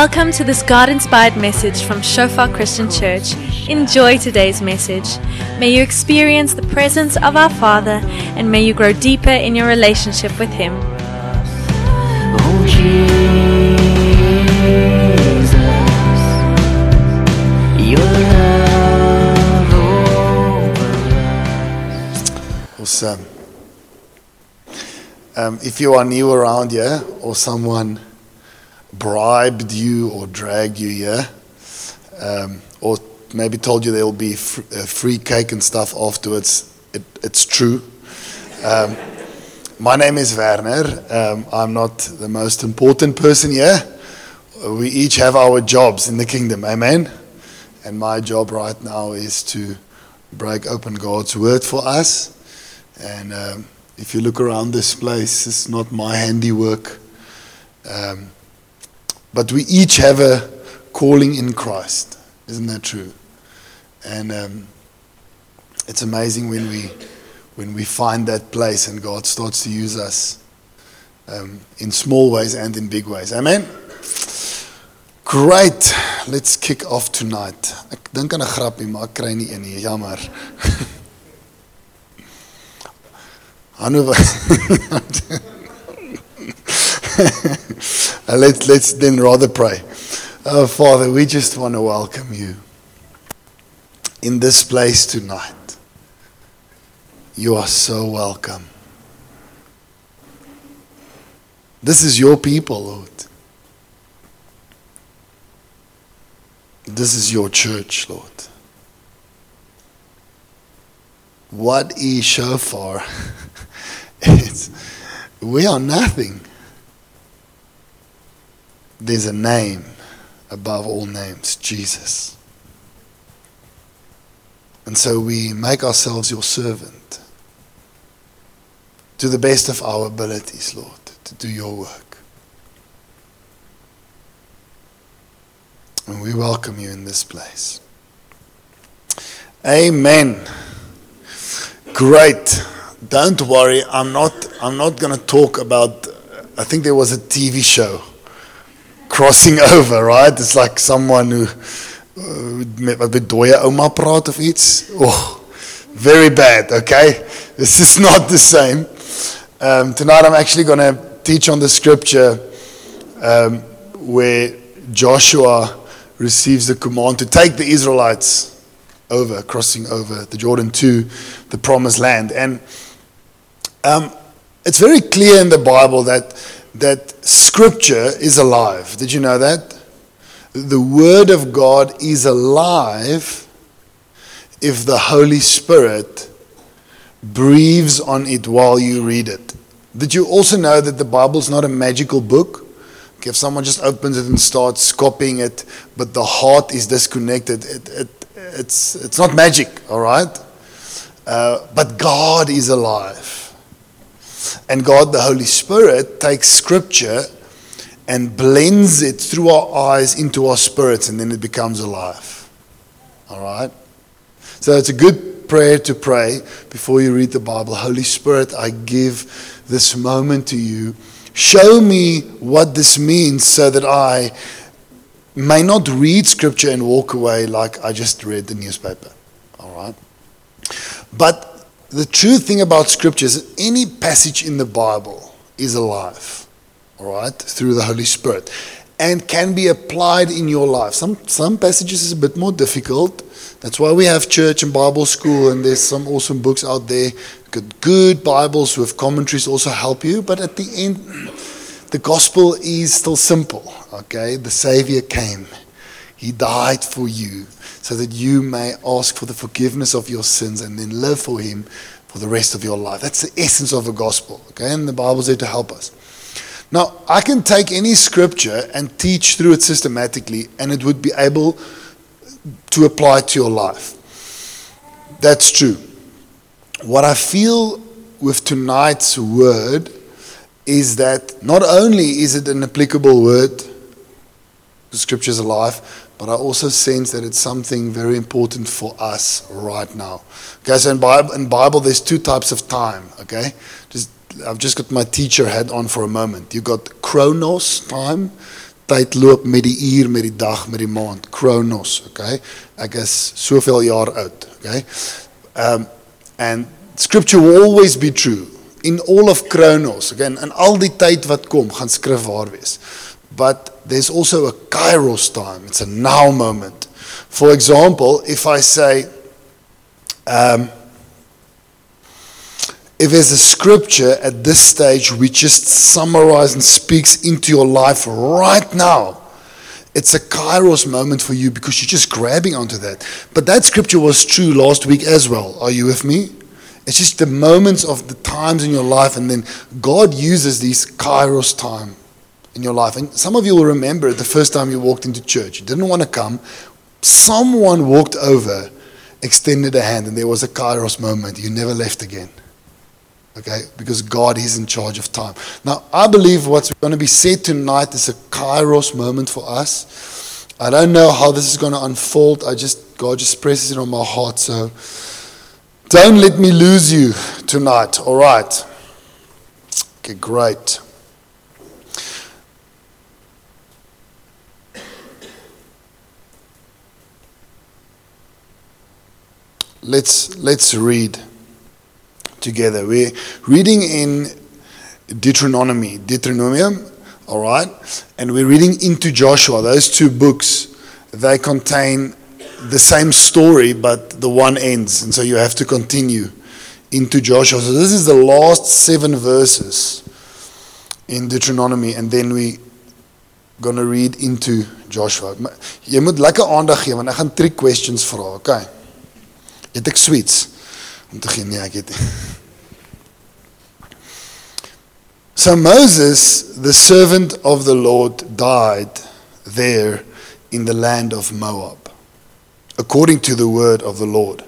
Welcome to this God inspired message from Shofar Christian Church. Enjoy today's message. May you experience the presence of our Father and may you grow deeper in your relationship with Him. Oh Awesome. Um, if you are new around here or someone bribed you or dragged you here, um, or maybe told you there will be fr- uh, free cake and stuff afterwards, it, it's true. Um, my name is Werner. Um, I'm not the most important person here. We each have our jobs in the kingdom. Amen. And my job right now is to break open God's word for us. And um, if you look around this place, it's not my handiwork. Um, but we each have a calling in Christ. Isn't that true? And um, it's amazing when we, when we find that place and God starts to use us um, in small ways and in big ways. Amen? Great. Let's kick off tonight. Ek dink aan 'n grappie, maar ek kry nie een nie. Jammer. Hannover. Uh, let's, let's then rather pray. Oh, Father, we just want to welcome you in this place tonight. You are so welcome. This is your people, Lord. This is your church, Lord. What is shofar? it's, we are nothing. There's a name above all names Jesus. And so we make ourselves your servant to the best of our abilities, Lord, to do your work. And we welcome you in this place. Amen. Great. Don't worry, I'm not I'm not going to talk about I think there was a TV show crossing over, right? It's like someone who uh, met wat dooie ouma praat of iets. Oh, very bad, okay? This is not the same. Um, tonight I'm actually going to teach on the scripture um, where Joshua receives the command to take the Israelites over, crossing over the Jordan to the promised land. And um, it's very clear in the Bible that, that scripture is alive. Did you know that? The Word of God is alive if the Holy Spirit breathes on it while you read it. Did you also know that the Bible's not a magical book? If someone just opens it and starts copying it, but the heart is disconnected, it, it, it's, it's not magic, all right? Uh, but God is alive. And God, the Holy Spirit, takes scripture and blends it through our eyes into our spirits, and then it becomes alive. All right? So it's a good prayer to pray before you read the Bible. Holy Spirit, I give this moment to you. Show me what this means so that I may not read scripture and walk away like I just read the newspaper. All right? But the true thing about scripture is any passage in the Bible is alive, all right, through the Holy Spirit, and can be applied in your life. Some, some passages is a bit more difficult. That's why we have church and Bible school, and there's some awesome books out there. Good, good Bibles with commentaries also help you, but at the end, the gospel is still simple, okay? The Savior came, He died for you so that you may ask for the forgiveness of your sins and then live for Him for the rest of your life. That's the essence of the gospel, okay? And the Bible's there to help us. Now, I can take any scripture and teach through it systematically, and it would be able to apply to your life. That's true. What I feel with tonight's word is that not only is it an applicable word, the scripture is alive, but I also sense that it's something very important for us right now. Okay, so in Bible, in Bible there's two types of time. Okay, just I've just got my teacher hat on for a moment. You got chronos time, tyd loop met die uur, met die dag, met die maand, chronos, okay? Ek is soveel jaar oud, okay? Um and scripture will always be true in all of chronos, okay? En al die tyd wat kom, gaan skrif waar wees. But there's also a kairos time. It's a now moment. For example, if I say um if there's a scripture at this stage which just summarizes and speaks into your life right now, it's a kairos moment for you because you're just grabbing onto that. But that scripture was true last week as well. Are you with me? It's just the moments of the times in your life, and then God uses these kairos time in your life. And some of you will remember the first time you walked into church. You didn't want to come. Someone walked over, extended a hand, and there was a kairos moment. You never left again. Okay, because God is in charge of time. Now, I believe what's going to be said tonight is a kairos moment for us. I don't know how this is going to unfold. I just God just presses it on my heart. So don't let me lose you tonight. All right. Okay, great. Let's let's read together. We're reading in Deuteronomy, Deuteronomium, all right? And we're reading into Joshua. Those two books, they contain the same story, but the one ends. And so you have to continue into Joshua. So this is the last seven verses in Deuteronomy. And then we going to read into Joshua. Jy moet lekker aandag gee want ek gaan drie questions vra, okay? Het ek sweets om te gee? Nee, ek het. So Moses, the servant of the Lord, died there in the land of Moab, according to the word of the Lord.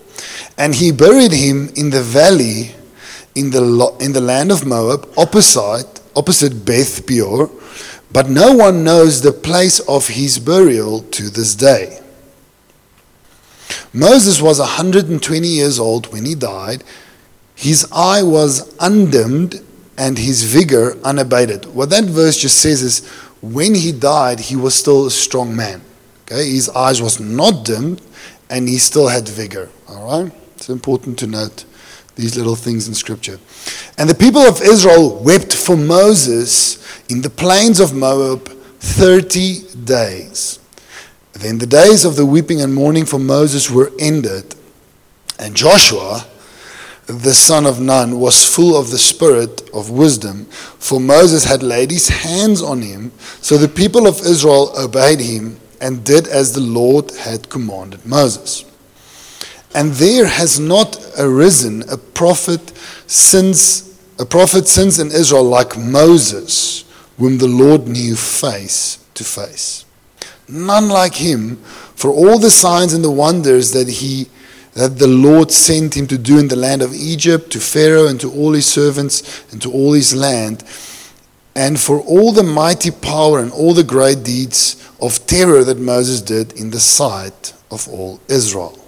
And he buried him in the valley in the, in the land of Moab, opposite, opposite Beth Peor, but no one knows the place of his burial to this day. Moses was 120 years old when he died. His eye was undimmed and his vigor unabated. What that verse just says is when he died, he was still a strong man. Okay, his eyes was not dimmed and he still had vigor. All right? It's important to note these little things in scripture. And the people of Israel wept for Moses in the plains of Moab 30 days. Then the days of the weeping and mourning for Moses were ended, and Joshua, the son of Nun, was full of the spirit of wisdom, for Moses had laid his hands on him. So the people of Israel obeyed him and did as the Lord had commanded Moses. And there has not arisen a prophet since a prophet since in Israel like Moses, whom the Lord knew face to face. None like him, for all the signs and the wonders that he that the Lord sent him to do in the land of Egypt, to Pharaoh and to all his servants and to all his land, and for all the mighty power and all the great deeds of terror that Moses did in the sight of all Israel.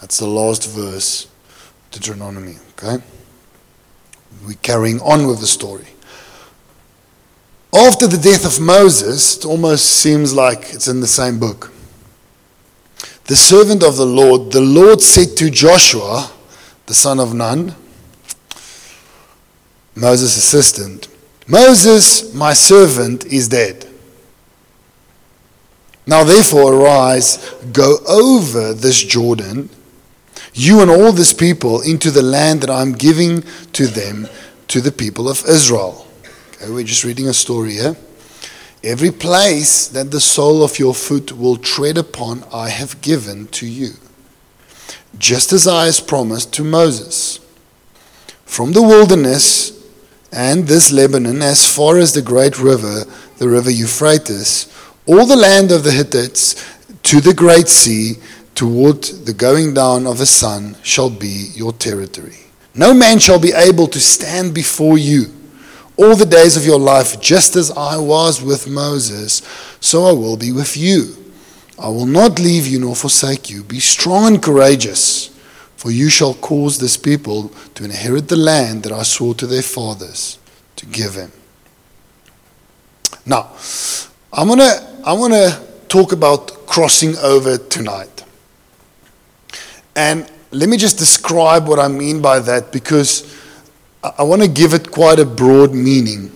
That's the last verse, to Deuteronomy, okay? We're carrying on with the story. After the death of Moses, it almost seems like it's in the same book. The servant of the Lord, the Lord said to Joshua, the son of Nun, Moses' assistant, Moses, my servant, is dead. Now therefore arise, go over this Jordan, you and all this people, into the land that I'm giving to them, to the people of Israel. Okay, we're just reading a story here. Every place that the sole of your foot will tread upon, I have given to you, just as I has promised to Moses. From the wilderness and this Lebanon, as far as the great river, the river Euphrates, all the land of the Hittites, to the great sea, toward the going down of the sun, shall be your territory. No man shall be able to stand before you all the days of your life, just as I was with Moses, so I will be with you. I will not leave you nor forsake you. Be strong and courageous, for you shall cause this people to inherit the land that I swore to their fathers to give them. Now, I'm gonna I'm gonna talk about crossing over tonight. And let me just describe what I mean by that because I, want to give it quite a broad meaning.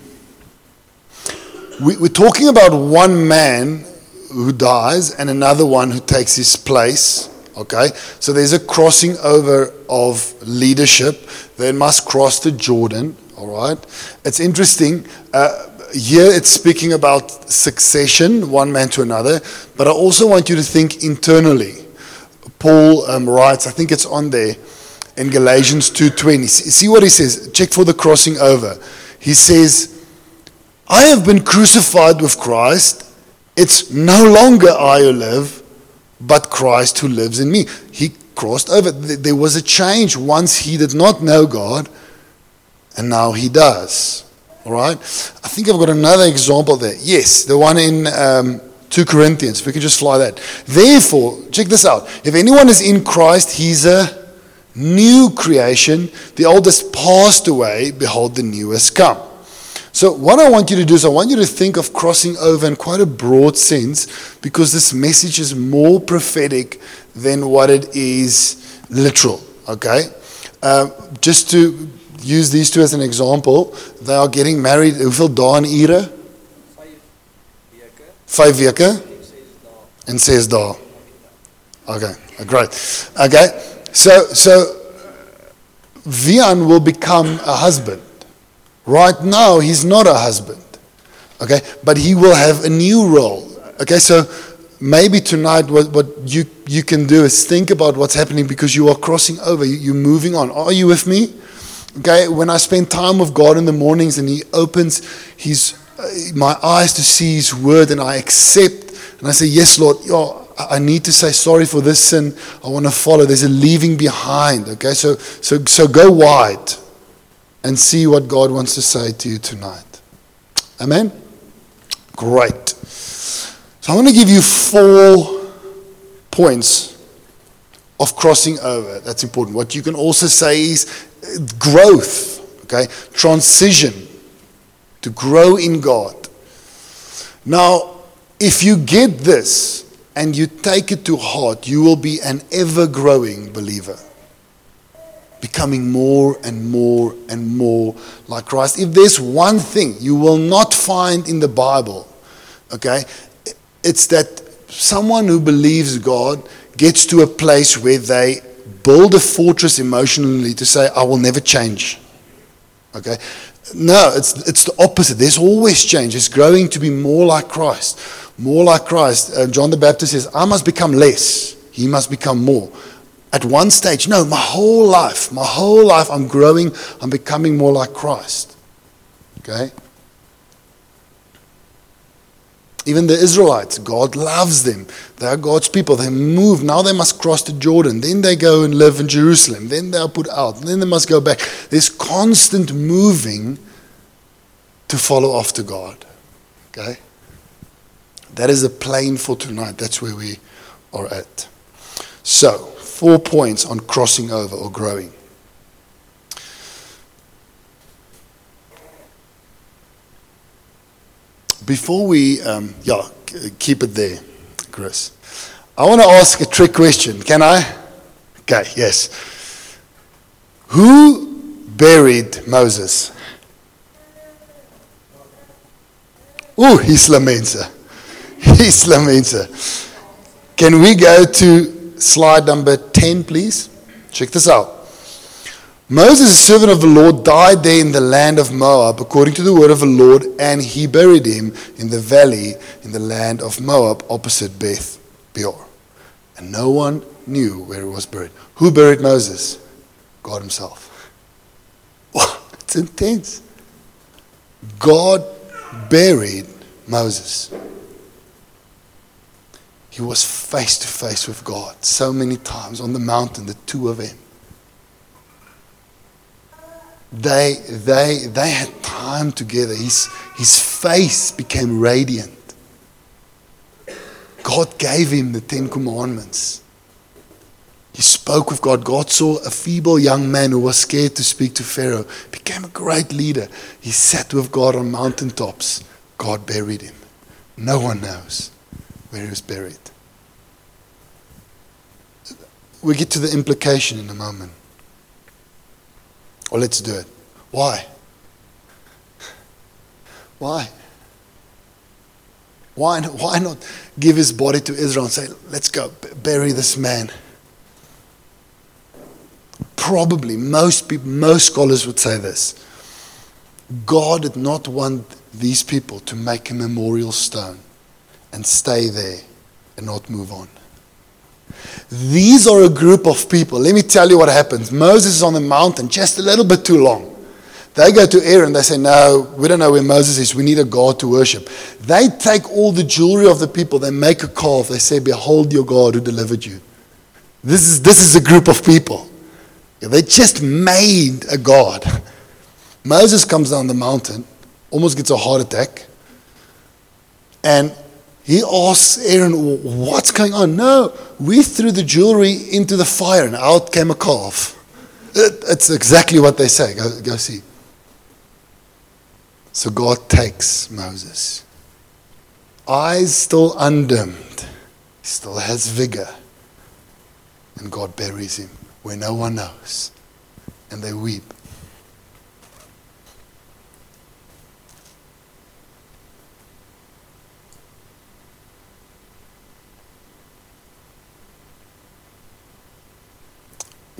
We, we're talking about one man who dies and another one who takes his place. Okay, so there's a crossing over of leadership. They must cross the Jordan. All right, it's interesting. Uh, here it's speaking about succession, one man to another, but I also want you to think internally. Paul um, writes, I think it's on there in Galatians 2:20. See what he says. Check for the crossing over. He says, "I have been crucified with Christ. It's no longer I who live, but Christ who lives in me." He crossed over. There was a change once he did not know God, and now he does. All right? I think I've got another example there. Yes, the one in um, 2 Corinthians. We can just fly that. Therefore, check this out. If anyone is in Christ, he's a new creation. The old has passed away. Behold, the new has come. So, what I want you to do is, I want you to think of crossing over in quite a broad sense because this message is more prophetic than what it is literal. Okay? Uh, just to use these two as an example, they are getting married. Hoeveel dae en ure? Vyf weke en 6 dae. Okay, great. Okay. So so Vian will become a husband. Right now he's not a husband. Okay? But he will have a new role. Okay? So maybe tonight what, what you, you can do is think about what's happening because you are crossing over. You, you're moving on. Are you with me? Okay, when I spend time with God in the mornings and He opens His uh, my eyes to see His Word and I accept and I say, Yes, Lord, I need to say sorry for this sin. I want to follow. There's a leaving behind. Okay, so so so go wide and see what God wants to say to you tonight. Amen. Great. So I want to give you four points of crossing over. That's important. What you can also say is uh, growth, okay? Transition to grow in God. Now, if you get this and you take it to heart, you will be an ever growing believer, becoming more and more and more like Christ. If there's one thing you will not find in the Bible, okay, it's that someone who believes God gets to a place where they build a fortress emotionally to say, I will never change. Okay? No, it's, it's the opposite. There's always change. It's growing to be more like Christ. More like Christ. Uh, John the Baptist says, I must become less. He must become more. At one stage, no, my whole life, my whole life, I'm growing, I'm becoming more like Christ. Okay? Even the Israelites, God loves them. They are God's people. They move. Now they must cross the Jordan. Then they go and live in Jerusalem. Then they are put out. Then they must go back. There's constant moving to follow after God. Okay? That is the plane for tonight. That's where we are at. So, four points on crossing over or growing. Before we, um, yeah, keep it there, Chris. I want to ask a trick question. Can I? Okay, yes. Who buried Moses? Ooh, Isla Mensa. Isla Mensa. Can we go to slide number 10, please? Check this out. Moses, a servant of the Lord, died there in the land of Moab, according to the word of the Lord, and he buried him in the valley in the land of Moab, opposite Beth Peor. And no one knew where he was buried. Who buried Moses? God himself. It's intense. God buried Moses. He was face to face with God so many times on the mountain, the two of them they, they, they had time together. His, his face became radiant. God gave him the Ten Commandments. He spoke with God. God saw a feeble young man who was scared to speak to Pharaoh, became a great leader. He sat with God on mountaintops. God buried him. No one knows where he was buried. We get to the implication in a moment. Or let's do it. Why? Why? Why, why not give his body to Israel and say, let's go bury this man? Probably, most, people, most scholars would say this. God did not want these people to make a memorial stone and stay there and not move on. These are a group of people. Let me tell you what happens. Moses is on the mountain just a little bit too long. They go to Aaron. They say, No, we don't know where Moses is. We need a God to worship. They take all the jewelry of the people. They make a calf. They say, Behold your God who delivered you. This is, this is a group of people. They just made a God. Moses comes down the mountain, almost gets a heart attack. And he asks Aaron, What's going on? No, we threw the jewelry into the fire and out came a calf. It, it's exactly what they say. Go, go see. So God takes Moses. Eyes still undimmed, still has vigor. And God buries him where no one knows. And they weep.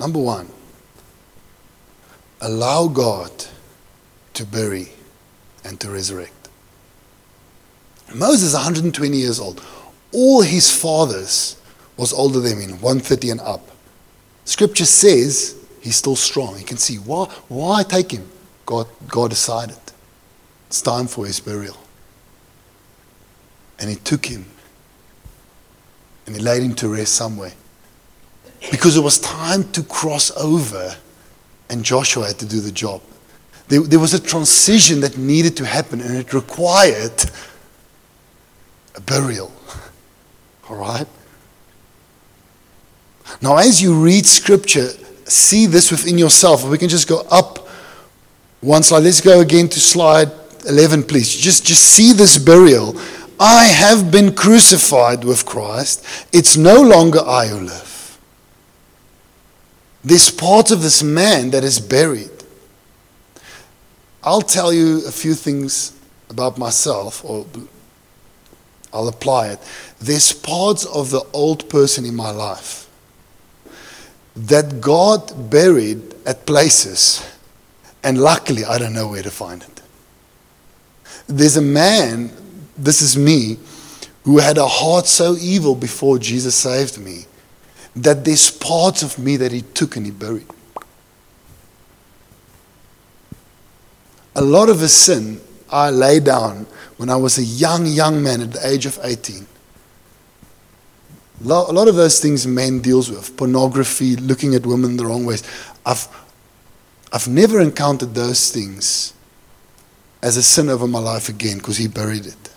Number one, allow God to bury and to resurrect. Moses is 120 years old. All his fathers was older than him, 130 and up. Scripture says he's still strong. You can see why, why take him? God, God decided. It's time for his burial. And he took him and he laid him to rest somewhere. Because it was time to cross over and Joshua had to do the job. There, there was a transition that needed to happen and it required a burial. All right? Now, as you read scripture, see this within yourself. We can just go up one slide. Let's go again to slide 11, please. Just, just see this burial. I have been crucified with Christ. It's no longer I who live. There's part of this man that is buried. I'll tell you a few things about myself, or I'll apply it. There's parts of the old person in my life that God buried at places, and luckily I don't know where to find it. There's a man, this is me, who had a heart so evil before Jesus saved me that there's parts of me that he took and he buried. A lot of his sin I lay down when I was a young, young man at the age of 18. A lot of those things men deals with, pornography, looking at women the wrong ways. I've, I've never encountered those things as a sin over my life again because he buried it.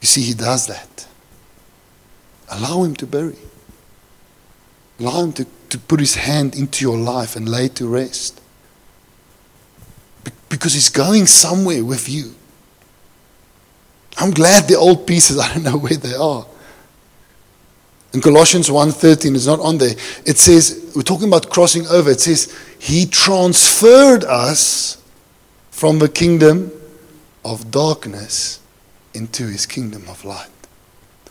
You see, he does that. Allow him to bury. Allow him to, to put his hand into your life and lay to rest. Be- because he's going somewhere with you. I'm glad the old pieces, I don't know where they are. In Colossians 1:13 it's not on there. It says we're talking about crossing over. It says he transferred us from the kingdom of darkness into his kingdom of light.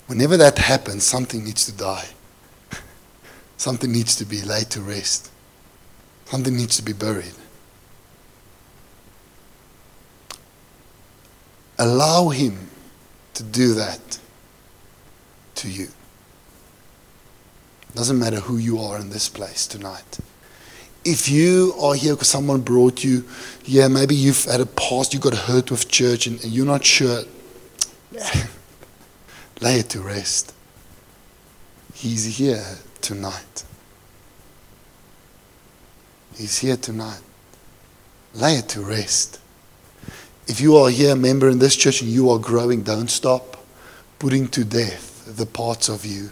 Whenever that happens, something needs to die. Something needs to be laid to rest. Something needs to be buried. Allow him to do that to you. Doesn't matter who you are in this place tonight. If you are here because someone brought you, yeah, maybe you've had a past, you got hurt with church and, and you're not sure, lay it to rest. He's here tonight. He's here tonight. Lay it to rest. If you are here, a member in this church, and you are growing, don't stop putting to death the parts of you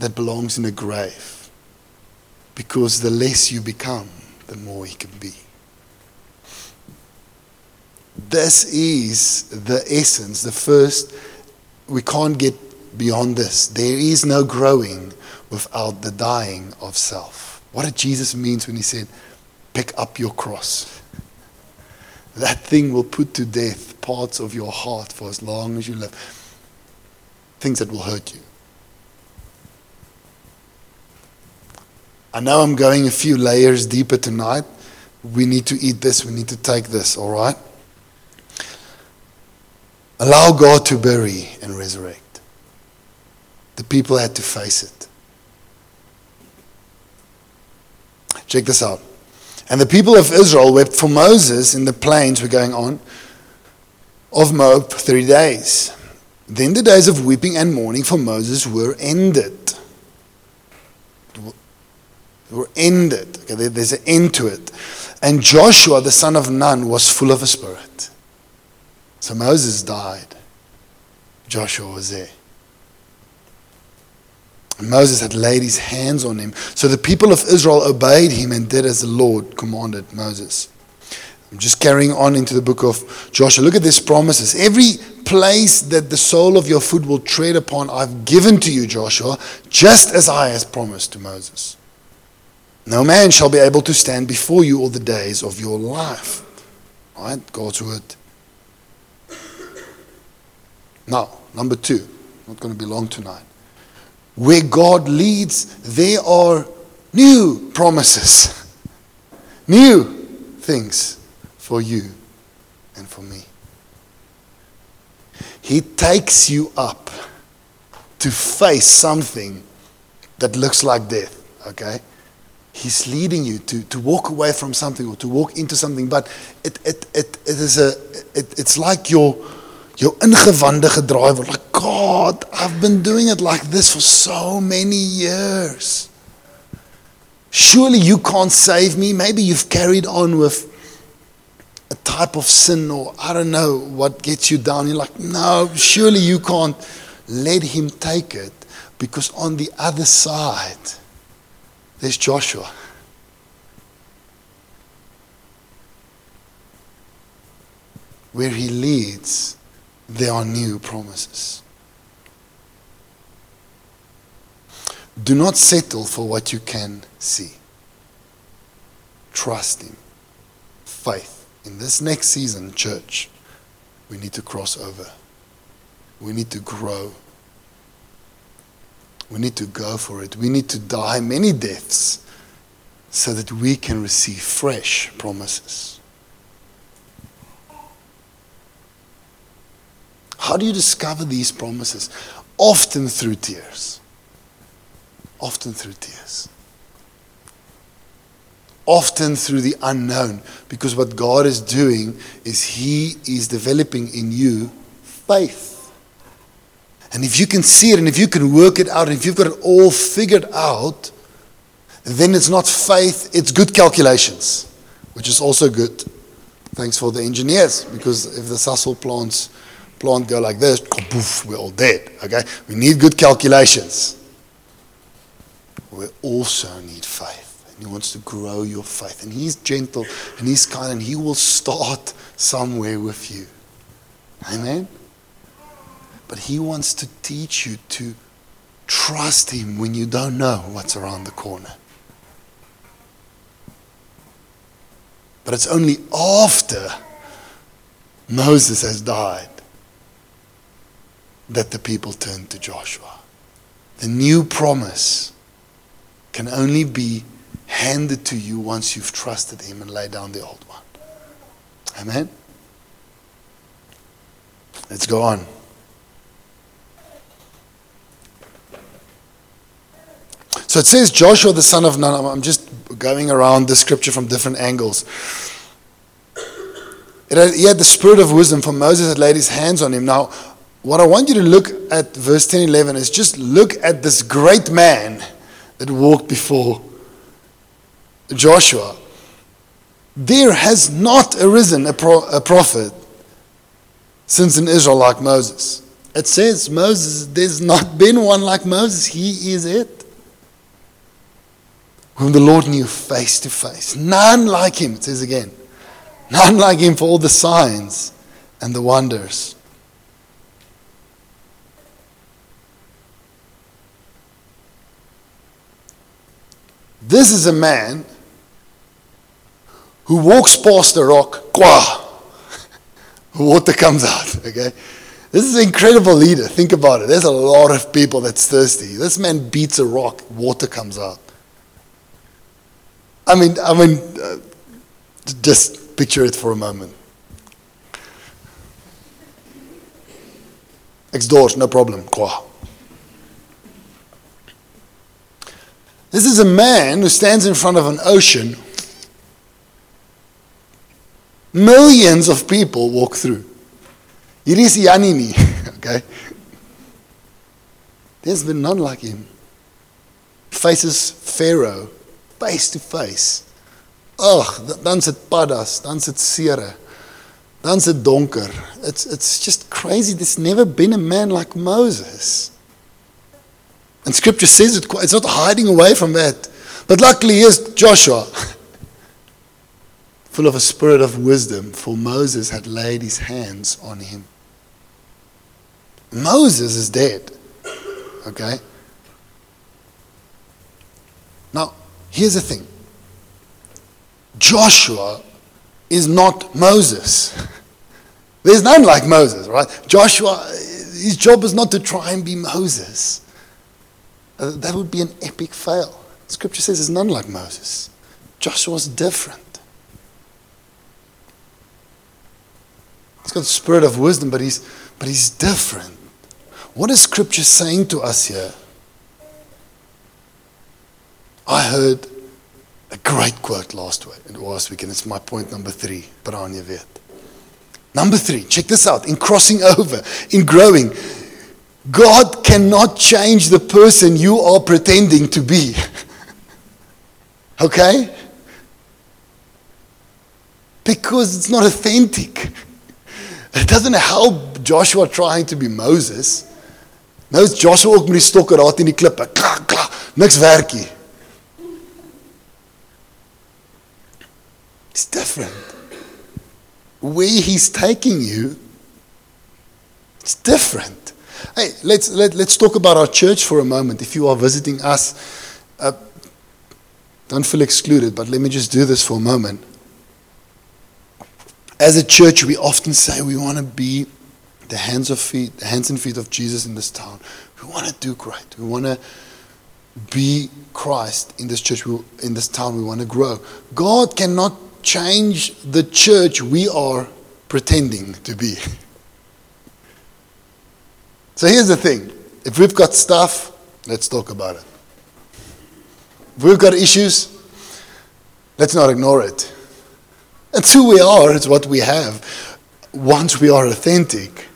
that belongs in a grave. Because the less you become, the more he can be. This is the essence, the first. We can't get beyond this. There is no growing without the dying of self. What did Jesus mean when he said, pick up your cross? That thing will put to death parts of your heart for as long as you live. Things that will hurt you. I know I'm going a few layers deeper tonight. We need to eat this, we need to take this, all right? Allow God to bury and resurrect. The people had to face it. Check this out. And the people of Israel wept for Moses in the plains were going on of Moab three days. Then the days of weeping and mourning for Moses were ended. Were ended. Okay, there's an end to it. And Joshua, the son of Nun, was full of a spirit. So Moses died. Joshua was there. Moses had laid his hands on him. So the people of Israel obeyed him and did as the Lord commanded Moses. I'm just carrying on into the book of Joshua. Look at these promises. Every place that the sole of your foot will tread upon, I've given to you, Joshua, just as I has promised to Moses. No man shall be able to stand before you all the days of your life. Right? God's word. Now, number two. Not going to be long tonight. Where God leads, there are new promises, new things for you and for me. He takes you up to face something that looks like death, okay? He's leading you to, to walk away from something or to walk into something, but it, it, it, it is a, it, it's like your, jou ingewande gedraai. Like, God, I've been doing it like this for so many years. Surely you can't save me. Maybe you've carried on with a type of sin or I don't know what gets you down. You're like, no, surely you can't let him take it because on the other side, there's Joshua. Where he leads, there are new promises. Do not settle for what you can see. Trust Him. Faith. In this next season, church, we need to cross over. We need to grow. We need to go for it. We need to die many deaths so that we can receive fresh promises. How do you discover these promises? Often through tears. Often through tears. Often through the unknown. Because what God is doing is He is developing in you faith. And if you can see it and if you can work it out and if you've got it all figured out, then it's not faith, it's good calculations, which is also good. Thanks for the engineers, because if the sasol plants plant go like this, we're all dead. Okay? We need good calculations. We also need faith. And he wants to grow your faith. And he's gentle and he's kind and he will start somewhere with you. Amen? But he wants to teach you to trust him when you don't know what's around the corner. But it's only after Moses has died that the people turned to Joshua. The new promise can only be handed to you once you've trusted Him and laid down the old one. Amen? Let's go on. So it says Joshua the son of Nun. I'm just going around the scripture from different angles. Had, he had the spirit of wisdom, for Moses had laid his hands on him. Now, what I want you to look at verse 10 11 is just look at this great man that walked before Joshua. There has not arisen a, pro- a prophet since in Israel like Moses. It says Moses, there's not been one like Moses. He is it. Whom the Lord knew face to face. None like him, it says again. None like him for all the signs and the wonders. This is a man who walks past a rock, qua, water comes out. Okay? This is an incredible leader. Think about it. There's a lot of people that's thirsty. This man beats a rock, water comes out. I mean, I mean, uh, just picture it for a moment. Next doors, no problem. Qua. This is a man who stands in front of an ocean. Millions of people walk through. Hier is Janie okay? There's been none like him. Faces Pharaoh face to face. Ag, dan sit paddas, dan sit sere. Dan sit donker. It's it's just crazy. There's never been a man like Moses. And scripture says it it's not hiding away from that. But luckily here's Joshua. Full of a spirit of wisdom, for Moses had laid his hands on him. Moses is dead. Okay? Now, here's the thing Joshua is not Moses. There's none like Moses, right? Joshua, his job is not to try and be Moses. Uh, that would be an epic fail. Scripture says there's none like Moses. Joshua's different. He's got the spirit of wisdom, but he's, but he's different. What is Scripture saying to us here? I heard a great quote last week, last week, and it's my point number three. Weet. Number three, check this out. In crossing over, in growing, God cannot change the person you are pretending to be. okay? Because it's not authentic. It doesn't help Joshua trying to be Moses. Nou is Joshua ook met die stokke die klippe. Kla, kla, niks werk nie. It's different. Where he's taking you, it's different. Hey, let's, let, let's talk about our church for a moment. If you are visiting us, uh, don't feel excluded, but let me just do this for a moment. As a church, we often say we want to be the hands of feet, the hands and feet of Jesus in this town. We want to do great. We want to be Christ in this church, we, in this town. We want to grow. God cannot change the church we are pretending to be. So here's the thing if we've got stuff, let's talk about it. If we've got issues, let's not ignore it. It's who we are, it's what we have. Once we are authentic,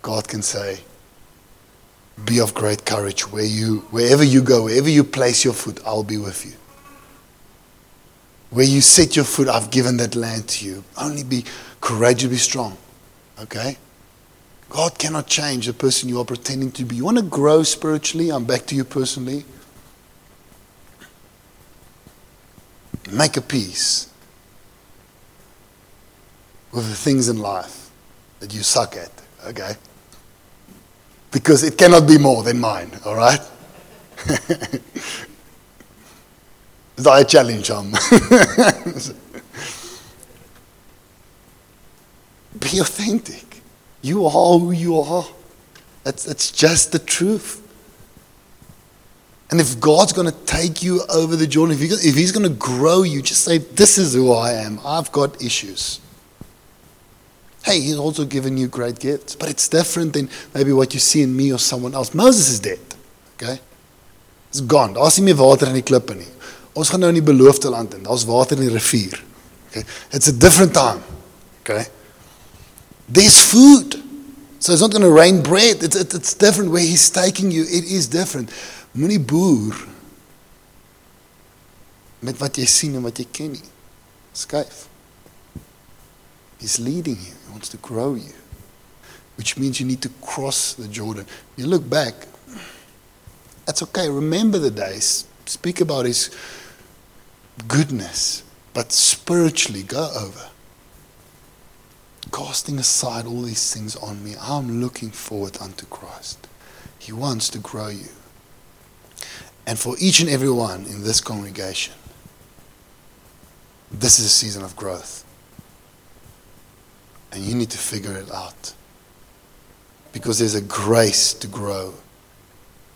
God can say, Be of great courage. Where you, wherever you go, wherever you place your foot, I'll be with you. Where you set your foot, I've given that land to you. Only be courageous, be strong. Okay? God cannot change the person you are pretending to be. You want to grow spiritually? I'm back to you personally. Make a peace with the things in life that you suck at. Okay? Because it cannot be more than mine, all right? That a challenge, um? Be authentic. You are who you are. That's, that's just the truth. And if God's going to take you over the journey, if, if He's going to grow you, just say, This is who I am. I've got issues. Hey, He's also given you great gifts, but it's different than maybe what you see in me or someone else. Moses is dead. Okay? It's gone. Daar's nie meer water in die klippe nie. Ons gaan nou in die beloofde land in. Daar's water in die rivier. Okay? It's a different time. Okay? There's food. So it's not going to rain bread. It's, it's different where he's taking you. It is different. Moenie boer met wat jy sien en wat jy ken nie. Skuif. He's leading you. He wants to grow you. Which means you need to cross the Jordan. You look back, that's okay. Remember the days. Speak about his goodness. but spiritually go over. Casting aside all these things on me, I'm looking forward unto Christ. He wants to grow you. And for each and every one in this congregation, this is a season of growth. And you need to figure it out. Because there's a grace to grow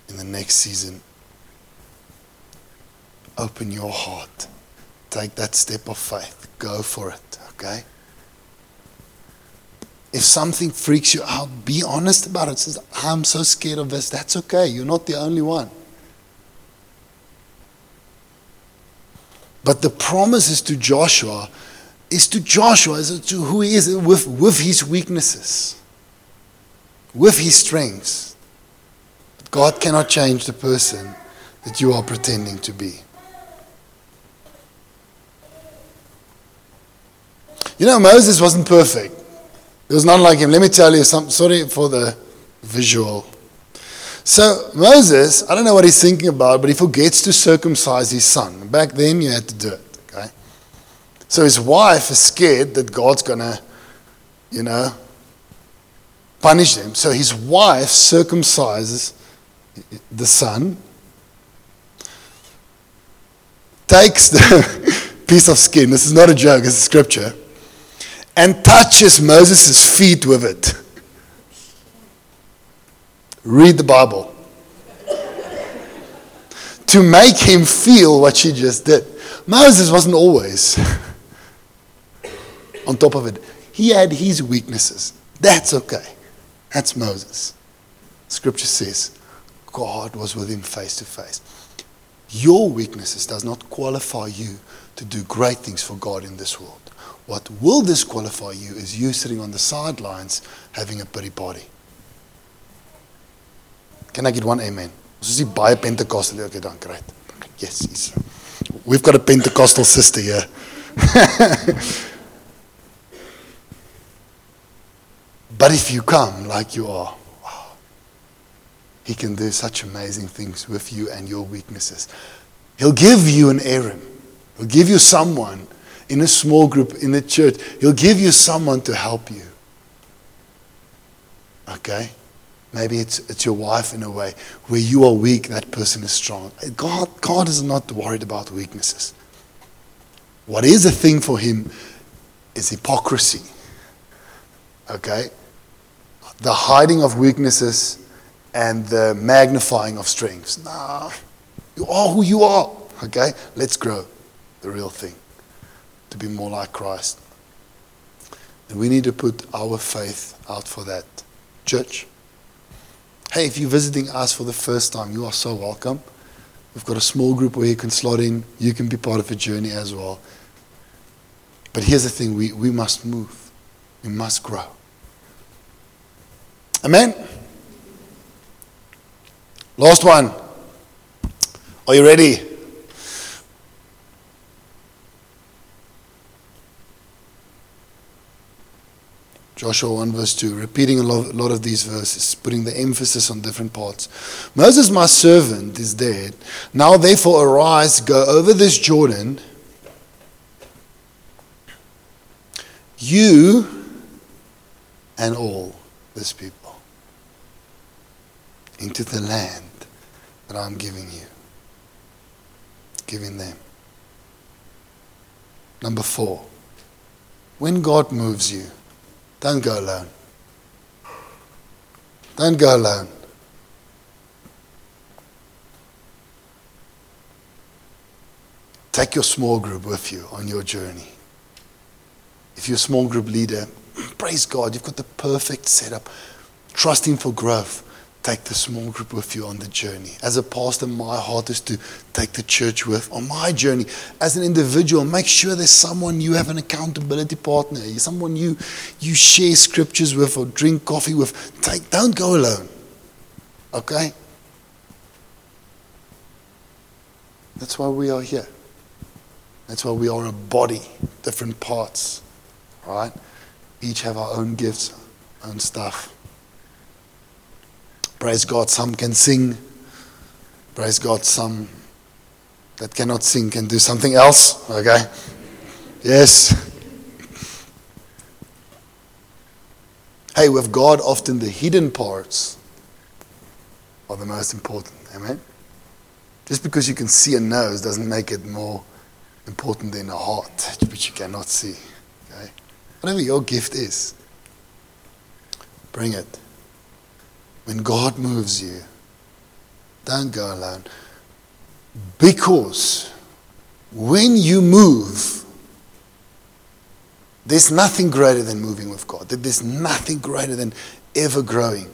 in the next season. Open your heart. Take that step of faith. Go for it, okay? If something freaks you out, be honest about it. Says, I'm so scared of this. That's okay. You're not the only one. But the promise is to Joshua, is to Joshua, is to who he is with, with his weaknesses, with his strengths. God cannot change the person that you are pretending to be. You know, Moses wasn't perfect. There was none like him. Let me tell you something. Sorry for the visual. So, Moses, I don't know what he's thinking about, but he forgets to circumcise his son. Back then, you had to do it. Okay? So, his wife is scared that God's to, you know, punish them. So, his wife circumcises the son, takes the piece of skin, this is not a joke, it's a scripture, and touches Moses' feet with it. Read the Bible. to make him feel what she just did. Moses wasn't always on top of it. He had his weaknesses. That's okay. That's Moses. Scripture says God was with him face to face. Your weaknesses does not qualify you to do great things for God in this world. What will disqualify you is you sitting on the sidelines having a pity party. Can I get one amen? Ons is nie baie Pentecostal okay dan great. Yes, yes. We've got a Pentecostal sister here. but if you come like you are, wow, he can do such amazing things with you and your weaknesses. He'll give you an Aaron. He'll give you someone in a small group in the church. He'll give you someone to help you. Okay? Maybe it's, it's your wife in a way. Where you are weak, that person is strong. God, God is not worried about weaknesses. What is a thing for him is hypocrisy. Okay? The hiding of weaknesses and the magnifying of strengths. Nah, you are who you are. Okay? Let's grow. The real thing. To be more like Christ. And we need to put our faith out for that. Church. Hey, if you're visiting us for the first time, you are so welcome. We've got a small group where you can slot in. You can be part of a journey as well. But here's the thing we, we must move, we must grow. Amen? Last one. Are you ready? Joshua 1 verse 2, repeating a lot, a lot, of these verses, putting the emphasis on different parts. Moses, my servant, is dead. Now therefore arise, go over this Jordan, you and all this people, into the land that I'm giving you, giving them. Number four, when God moves you, don't go alone. Don't go alone. Take your small group with you on your journey. If you're a small group leader, praise God, you've got the perfect setup. Trust Him for growth take the small group with you on the journey. As a pastor, my heart is to take the church with on my journey. As an individual, make sure there's someone you have an accountability partner, someone you you share scriptures with or drink coffee with. Take, don't go alone. Okay? That's why we are here. That's why we are a body, different parts. Right? Each have our own gifts, own stuff. Praise God, some can sing. Praise God, some that cannot sing can do something else. Okay? Yes. Hey, with God, often the hidden parts are the most important. Amen? Just because you can see a nose doesn't make it more important than a heart, which you cannot see. Okay? Whatever your gift is, bring it. When God moves you, don't go alone. Because when you move, there's nothing greater than moving with God. There's nothing greater than ever growing.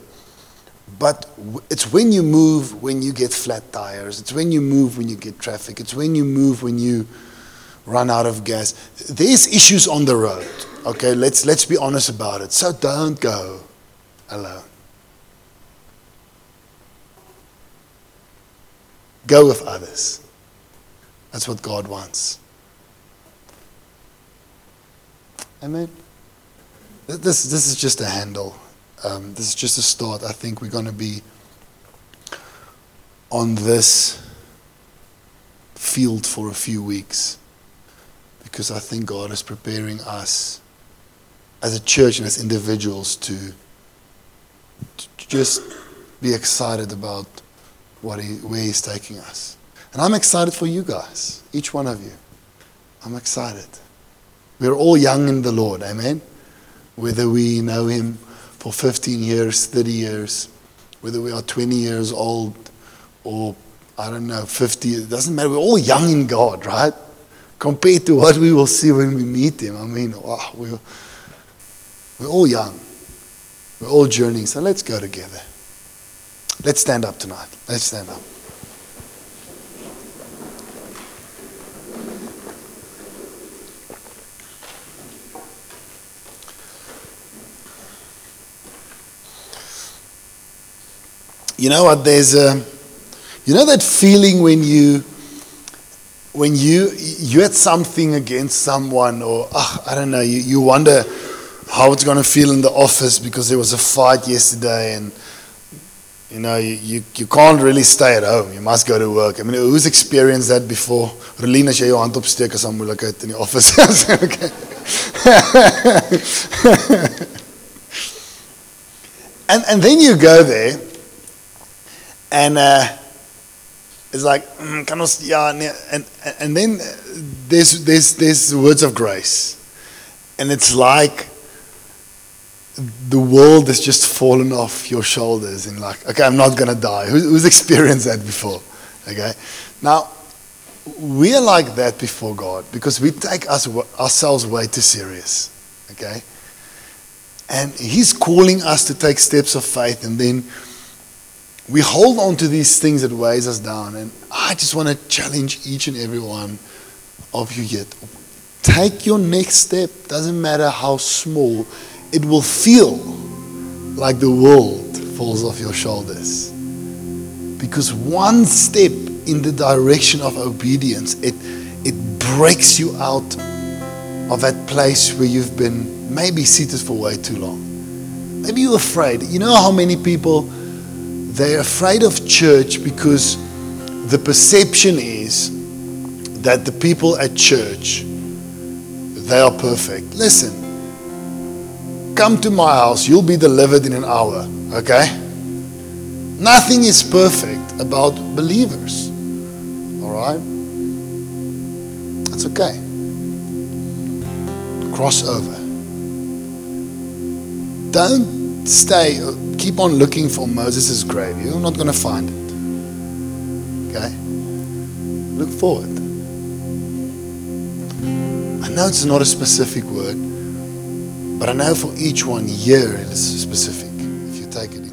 But it's when you move when you get flat tires. It's when you move when you get traffic. It's when you move when you run out of gas. There's issues on the road. Okay, let's let's be honest about it. So don't go alone. Go with others. That's what God wants. Amen. This, this is just a handle. Um, this is just a start. I think we're going to be on this field for a few weeks because I think God is preparing us as a church and as individuals to, to just be excited about what he, where He's taking us. And I'm excited for you guys, each one of you. I'm excited. We're all young in the Lord, amen? Whether we know Him for 15 years, 30 years, whether we are 20 years old or, I don't know, 50, it doesn't matter. We're all young in God, right? Compared to what we will see when we meet Him. I mean, wow, we're, we're all young. We're all journeying. So let's go together. Let's stand up tonight. Let's stand up. You know what? There's a, you know that feeling when you, when you you had something against someone, or ah, I don't know, you, you wonder how it's going to feel in the office because there was a fight yesterday, and you know you, you, you can't really stay at home. You must go to work. I mean, who's experienced that before? Rolien, as jy jou hand 'n moeilikheid in die office. and and then you go there and uh, it's like, mm, and, and then there's, there's, there's words of grace. And it's like the world has just fallen off your shoulders and like, okay, I'm not going to die. Who, who's experienced that before? Okay. Now, we are like that before God because we take us, ourselves way too serious. Okay. And He's calling us to take steps of faith and then we hold on to these things that weighs us down. And I just want to challenge each and every one of you yet. Take your next step. Doesn't matter how small. It will feel like the world falls off your shoulders. Because one step in the direction of obedience, it, it breaks you out of that place where you've been maybe seated for way too long. Maybe you're afraid. You know how many people they're afraid of church because the perception is that the people at church they are perfect. Listen, come to my house, you'll be delivered in an hour, okay? Nothing is perfect about believers. All right? That's okay. Cross over. Don't stay uh, keep on looking for Moses' grave. You're not going to find it. Okay? Look forward. I know it's not a specific word, but I know for each one here it is specific if you take it.